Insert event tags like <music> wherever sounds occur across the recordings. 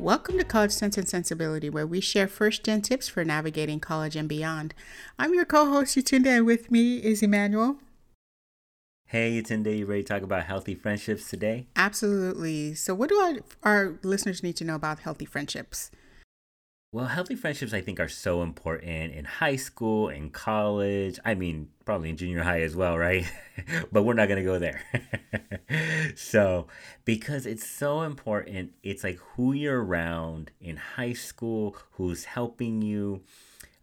Welcome to College Sense and Sensibility, where we share first gen tips for navigating college and beyond. I'm your co host, Yatunde, and with me is Emmanuel. Hey, Yatunde, you ready to talk about healthy friendships today? Absolutely. So, what do our, our listeners need to know about healthy friendships? Well, healthy friendships, I think, are so important in high school and college. I mean, probably in junior high as well, right? <laughs> but we're not going to go there. <laughs> so, because it's so important, it's like who you're around in high school, who's helping you,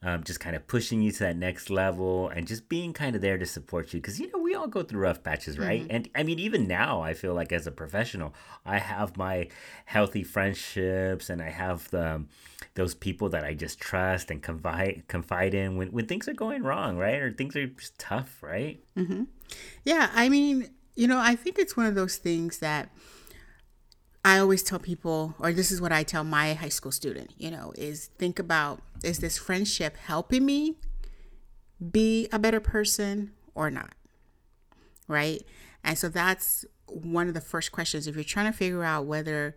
um, just kind of pushing you to that next level and just being kind of there to support you. Because, you know, we all go through rough patches, right? Mm-hmm. And I mean, even now, I feel like as a professional, I have my healthy friendships and I have the, those people that I just trust and confide, confide in when, when things are going wrong, right? Or things are just tough, right? Mm-hmm. Yeah. I mean, you know, I think it's one of those things that I always tell people, or this is what I tell my high school student, you know, is think about is this friendship helping me be a better person or not? Right? And so that's one of the first questions. If you're trying to figure out whether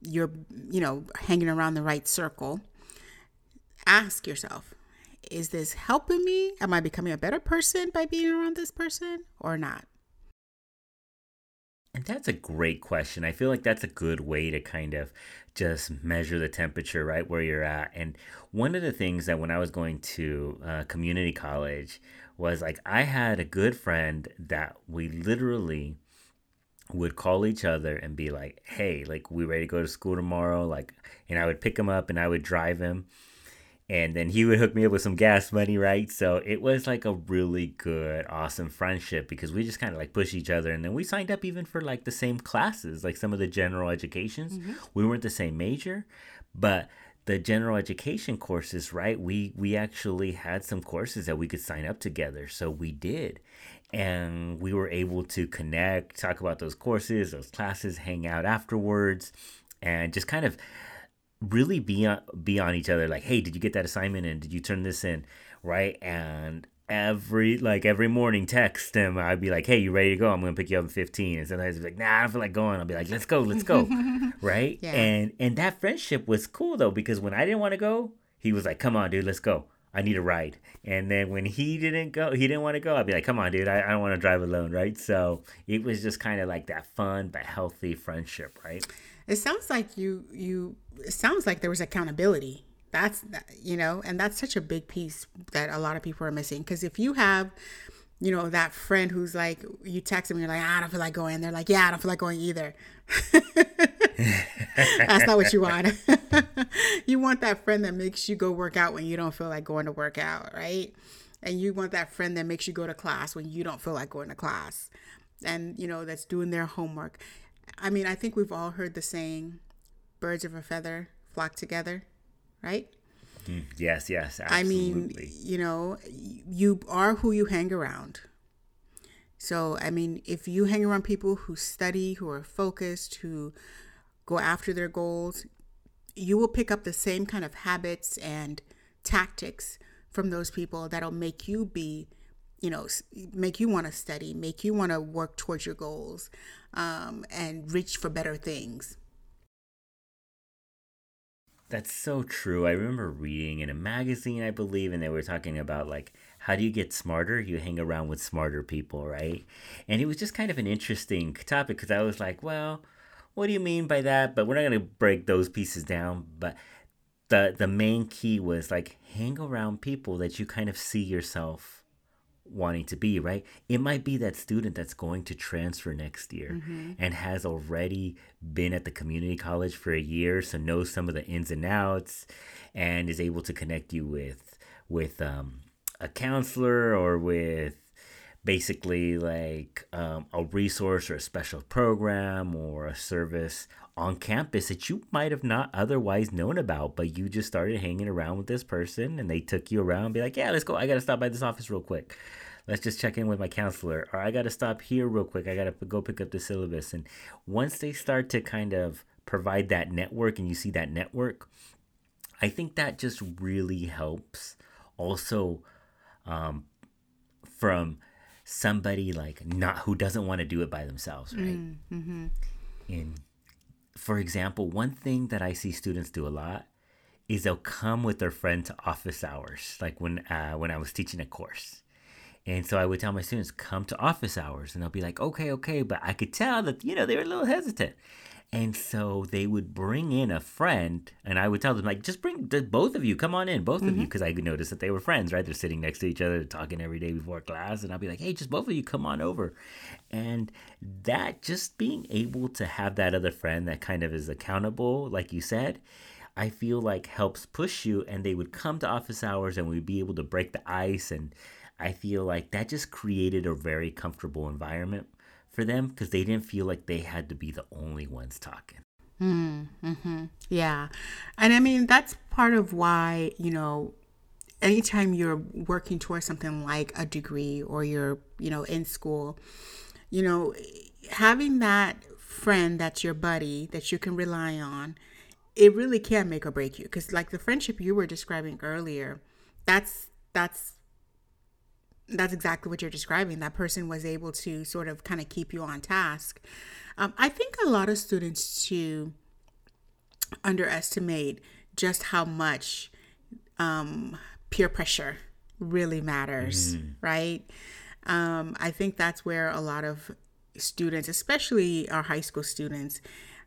you're, you know, hanging around the right circle, ask yourself, is this helping me? Am I becoming a better person by being around this person or not? And that's a great question. I feel like that's a good way to kind of just measure the temperature right where you're at. And one of the things that when I was going to uh, community college was like I had a good friend that we literally would call each other and be like, "Hey, like we ready to go to school tomorrow?" Like, and I would pick him up and I would drive him and then he would hook me up with some gas money, right? So it was like a really good, awesome friendship because we just kind of like push each other. And then we signed up even for like the same classes, like some of the general educations. Mm-hmm. We weren't the same major, but the general education courses, right? We we actually had some courses that we could sign up together, so we did, and we were able to connect, talk about those courses, those classes, hang out afterwards, and just kind of really be on be on each other like hey did you get that assignment and did you turn this in? Right? And every like every morning text him i'd be like hey you ready to go? I'm gonna pick you up in 15 and sometimes he's like nah i don't feel like going. I'll be like let's go let's go. <laughs> Right? Yeah. and and that friendship was cool though because when i didn't want to go he was like come on dude let's go i need a ride and then when he didn't go he didn't want to go i'd be like come on dude i, I don't want to drive alone right so it was just kind of like that fun but healthy friendship right it sounds like you you it sounds like there was accountability. That's you know, and that's such a big piece that a lot of people are missing. Because if you have, you know, that friend who's like, you text them, you're like, ah, I don't feel like going. They're like, Yeah, I don't feel like going either. <laughs> that's not what you want. <laughs> <laughs> you want that friend that makes you go work out when you don't feel like going to work out, right? And you want that friend that makes you go to class when you don't feel like going to class. And, you know, that's doing their homework. I mean, I think we've all heard the saying, birds of a feather flock together, right? Mm, yes, yes, absolutely. I mean, you know, you are who you hang around. So, I mean, if you hang around people who study, who are focused, who go after their goals, you will pick up the same kind of habits and tactics from those people that'll make you be you know, make you want to study, make you want to work towards your goals, um, and reach for better things. That's so true. I remember reading in a magazine, I believe, and they were talking about like how do you get smarter? You hang around with smarter people, right? And it was just kind of an interesting topic because I was like, well, what do you mean by that? But we're not going to break those pieces down. But the the main key was like hang around people that you kind of see yourself wanting to be, right? It might be that student that's going to transfer next year mm-hmm. and has already been at the community college for a year, so knows some of the ins and outs and is able to connect you with with um, a counselor or with basically like um, a resource or a special program or a service on campus that you might have not otherwise known about, but you just started hanging around with this person and they took you around and be like, yeah, let's go. I got to stop by this office real quick. Let's just check in with my counselor. Or I got to stop here real quick. I got to go pick up the syllabus. And once they start to kind of provide that network and you see that network, I think that just really helps also um, from somebody like not who doesn't want to do it by themselves, right? Mm, mm-hmm. And for example, one thing that I see students do a lot is they'll come with their friend to office hours, like when uh, when I was teaching a course. And so I would tell my students, come to office hours. And they'll be like, okay, okay. But I could tell that, you know, they were a little hesitant. And so they would bring in a friend, and I would tell them, like, just bring the, both of you, come on in, both mm-hmm. of you, because mm-hmm. I could notice that they were friends, right? They're sitting next to each other, talking every day before class. And I'll be like, hey, just both of you, come on over. And that just being able to have that other friend that kind of is accountable, like you said, I feel like helps push you. And they would come to office hours and we'd be able to break the ice. And I feel like that just created a very comfortable environment for them because they didn't feel like they had to be the only ones talking. Mm, hmm Yeah. And I mean, that's part of why, you know, anytime you're working towards something like a degree or you're, you know, in school, you know, having that friend that's your buddy that you can rely on, it really can make or break you. Because, like the friendship you were describing earlier, that's, that's, that's exactly what you're describing. That person was able to sort of kind of keep you on task. Um, I think a lot of students too underestimate just how much um, peer pressure really matters, mm. right? Um, I think that's where a lot of students, especially our high school students,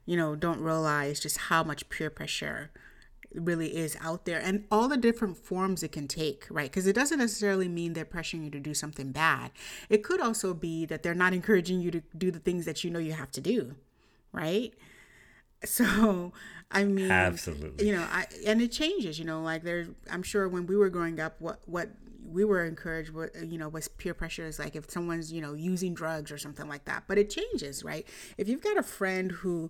you know, don't realize just how much peer pressure really is out there and all the different forms it can take, right? Because it doesn't necessarily mean they're pressuring you to do something bad. It could also be that they're not <laughs> encouraging you to do the things that you know you have to do, right? So, I mean, absolutely, you know, I and it changes, you know, like there's, I'm sure when we were growing up, what what we were encouraged what you know was peer pressure is like if someone's you know using drugs or something like that but it changes right if you've got a friend who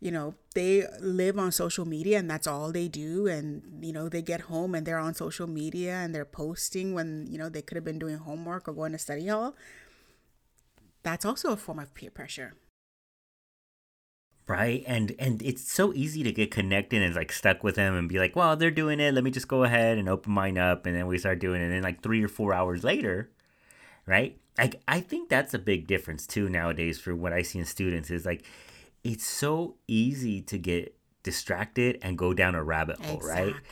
you know they live on social media and that's all they do. And you know they get home and they're on social media and they're posting when you know they could have been doing homework or going to study hall. That's also a form of peer pressure. Right. And and it's so easy to get connected and like stuck with them and be like well they're doing it. Let me just go ahead and open mine up. And then we start doing it. And then like three or four hours later right? Like I think that's a big difference too nowadays for what i see in students is like it's so easy to get distracted and go down a rabbit hole, exactly. right?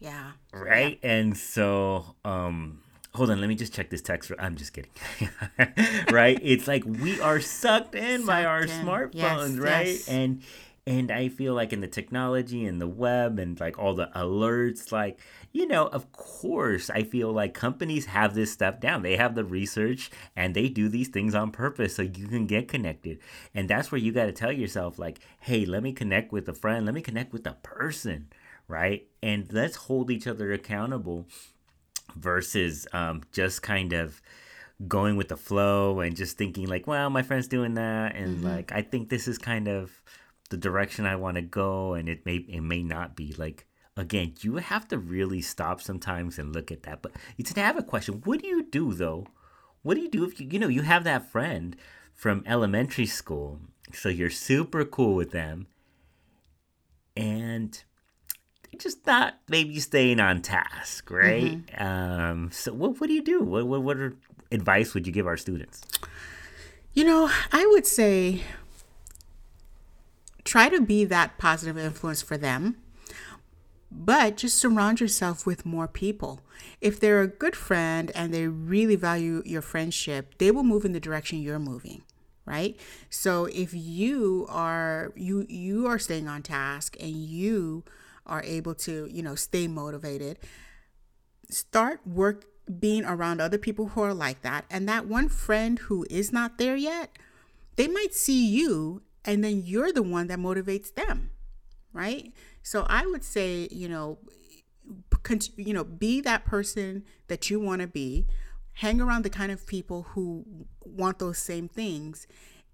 Yeah. Right? Yeah. And so um hold on, let me just check this text. I'm just kidding. <laughs> right? It's like we are sucked in sucked by our in. smartphones, yes, right? Yes. And and I feel like in the technology and the web and like all the alerts, like, you know, of course, I feel like companies have this stuff down. They have the research and they do these things on purpose so you can get connected. And that's where you got to tell yourself, like, hey, let me connect with a friend, let me connect with a person, right? And let's hold each other accountable versus um, just kind of going with the flow and just thinking, like, well, my friend's doing that. And mm-hmm. like, I think this is kind of the direction I want to go, and it may it may not be like again. You have to really stop sometimes and look at that. But to have a question, what do you do though? What do you do if you you know you have that friend from elementary school, so you're super cool with them, and just not maybe staying on task, right? Mm-hmm. Um, so what what do you do? What what what advice would you give our students? You know, I would say try to be that positive influence for them but just surround yourself with more people. If they're a good friend and they really value your friendship, they will move in the direction you're moving, right? So if you are you you are staying on task and you are able to, you know, stay motivated, start work being around other people who are like that and that one friend who is not there yet, they might see you and then you're the one that motivates them right? So i would say you know you know be that person that you want to be hang around the kind of people who want those same things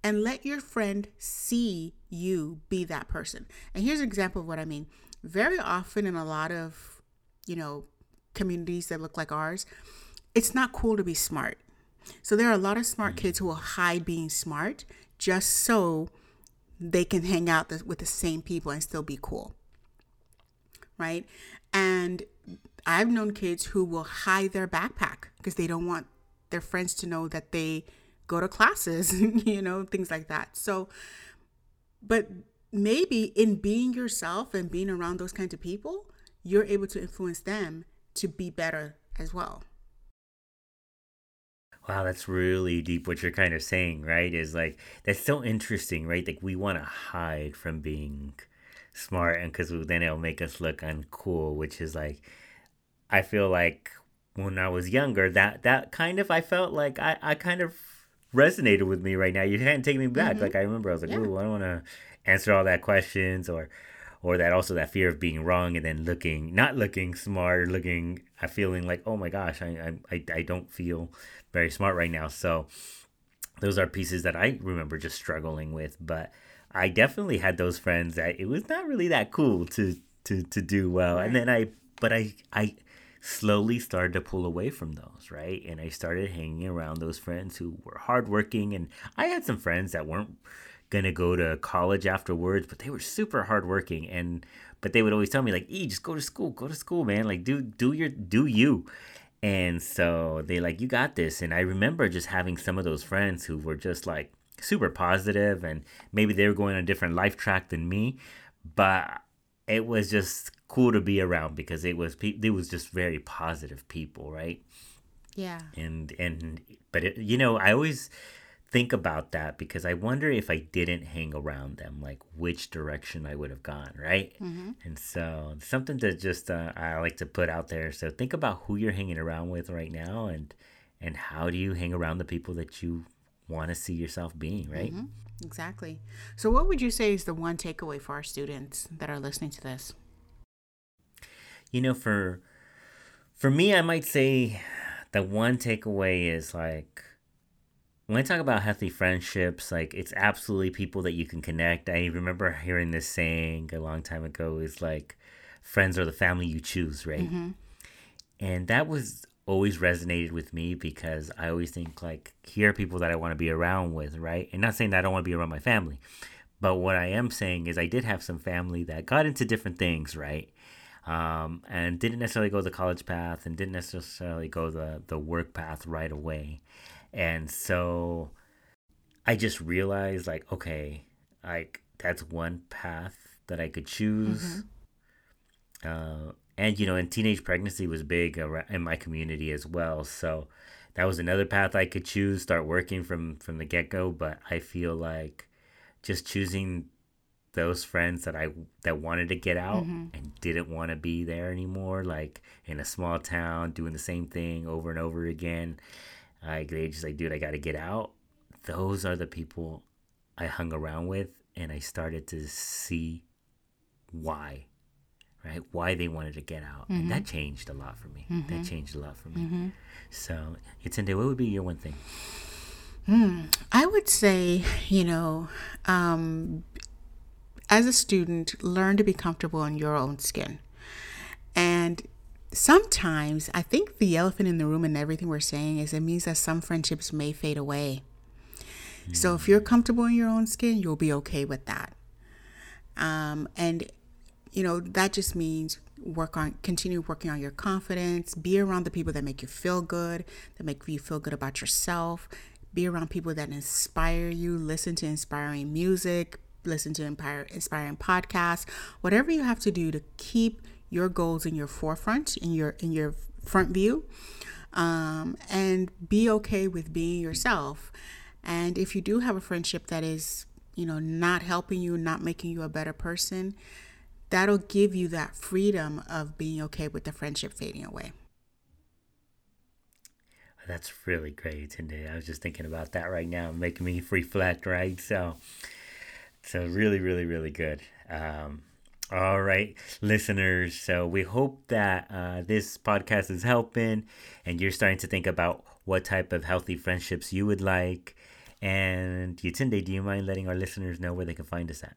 and let your friend see you be that person. And here's an example of what i mean. Very often in a lot of you know communities that look like ours it's not cool to be smart. So there are a lot of smart mm. kids who will hide being smart just so they can hang out with the same people and still be cool. Right? And I've known kids who will hide their backpack because they don't want their friends to know that they go to classes, <laughs> you know, things like that. So, but maybe in being yourself and being around those kinds of people, you're able to influence them to be better as well. Wow, that's really deep what you're kind of saying, right? Is like that's so interesting, right? Like we want to hide from being smart and because then it'll make us look uncool, which is like I feel like when I was younger, that that kind of I felt like I, I kind of resonated with me right now. You can't take me back. Mm-hmm. Like I remember I was like, yeah. "Ooh, I don't want to answer all that questions or or that also that fear of being wrong and then looking not looking smart or looking I feeling like oh my gosh I I I don't feel very smart right now. So those are pieces that I remember just struggling with but I definitely had those friends that it was not really that cool to to to do well. And then I but I I slowly started to pull away from those right? And I started hanging around those friends who were hardworking. And I had some friends that weren't gonna go to college afterwards, but they were super hardworking and but they would always tell me like, "E, just go to school, go to school, man. Like do do your do you." And so they like, "You got this." And I remember just having some of those friends who were just like super positive and maybe they were going on a different life track than me, but it was just cool to be around because it was people it was just very positive people, right? Yeah. And and but it, you know, I always think about that because I wonder if I didn't hang around them, like which direction I would have gone, right? Mm-hmm. And so something to just uh, I like to put out there. So think about who you're hanging around with right now, and and how do you hang around the people that you want to see yourself being, right? Mm-hmm. Exactly. So, what would you say is the one takeaway for our students that are listening to this? You know, for for me, I might say the one takeaway is like when I talk about healthy friendships, like it's absolutely people that you can connect. I remember hearing this saying a long time ago is like friends are the family you choose, right? Mm-hmm. And that was always resonated with me because I always think like here are people that I want to be around with, right? And not saying that I don't want to be around my family. But what I am saying is I did have some family that got into different things, right? Um, and didn't necessarily go the college path and didn't necessarily go the, the work path right away. And so I just realized like, okay, like that's one path that I could choose. Mm-hmm. Uh, and you know, and teenage pregnancy was big in my community as well. So that was another path I could choose, start working from from the get go. But I feel like just choosing those friends that I that wanted to get out mm-hmm. and didn't want to be there anymore, like in a small town doing the same thing over and over again. They just like, dude, I got to get out. Those are the people I hung around with, and I started to see why, right? Why they wanted to get out, mm-hmm. and that mm-hmm. changed a lot for me. Mm-hmm. That changed a lot for me. Mm-hmm. So, Yatunde, what would be your one thing? Hmm. I would say, you know, um, as a student, learn to be comfortable in your own skin. And sometimes I think the elephant in the room and everything we're saying is it means that some friendships may fade away. So if you're comfortable in your own skin, you'll be okay with that. Um, and you know that just means work on continue working on your confidence be around the people that make you feel good that make you feel good about yourself be around people that inspire you listen to inspiring music listen to inspiring podcasts whatever you have to do to keep your goals in your forefront, in your in your front view, um, and be okay with being yourself. And if you do have a friendship that is, you know, not helping you, not making you a better person, that'll give you that freedom of being okay with the friendship fading away. That's really great, Tunde. I was just thinking about that right now, making me <laughs> reflect, right? So, so really, really, really good. Um, all right, listeners. So we hope that uh, this podcast is helping and you're starting to think about what type of healthy friendships you would like. And Yatunde, do you mind letting our listeners know where they can find us at?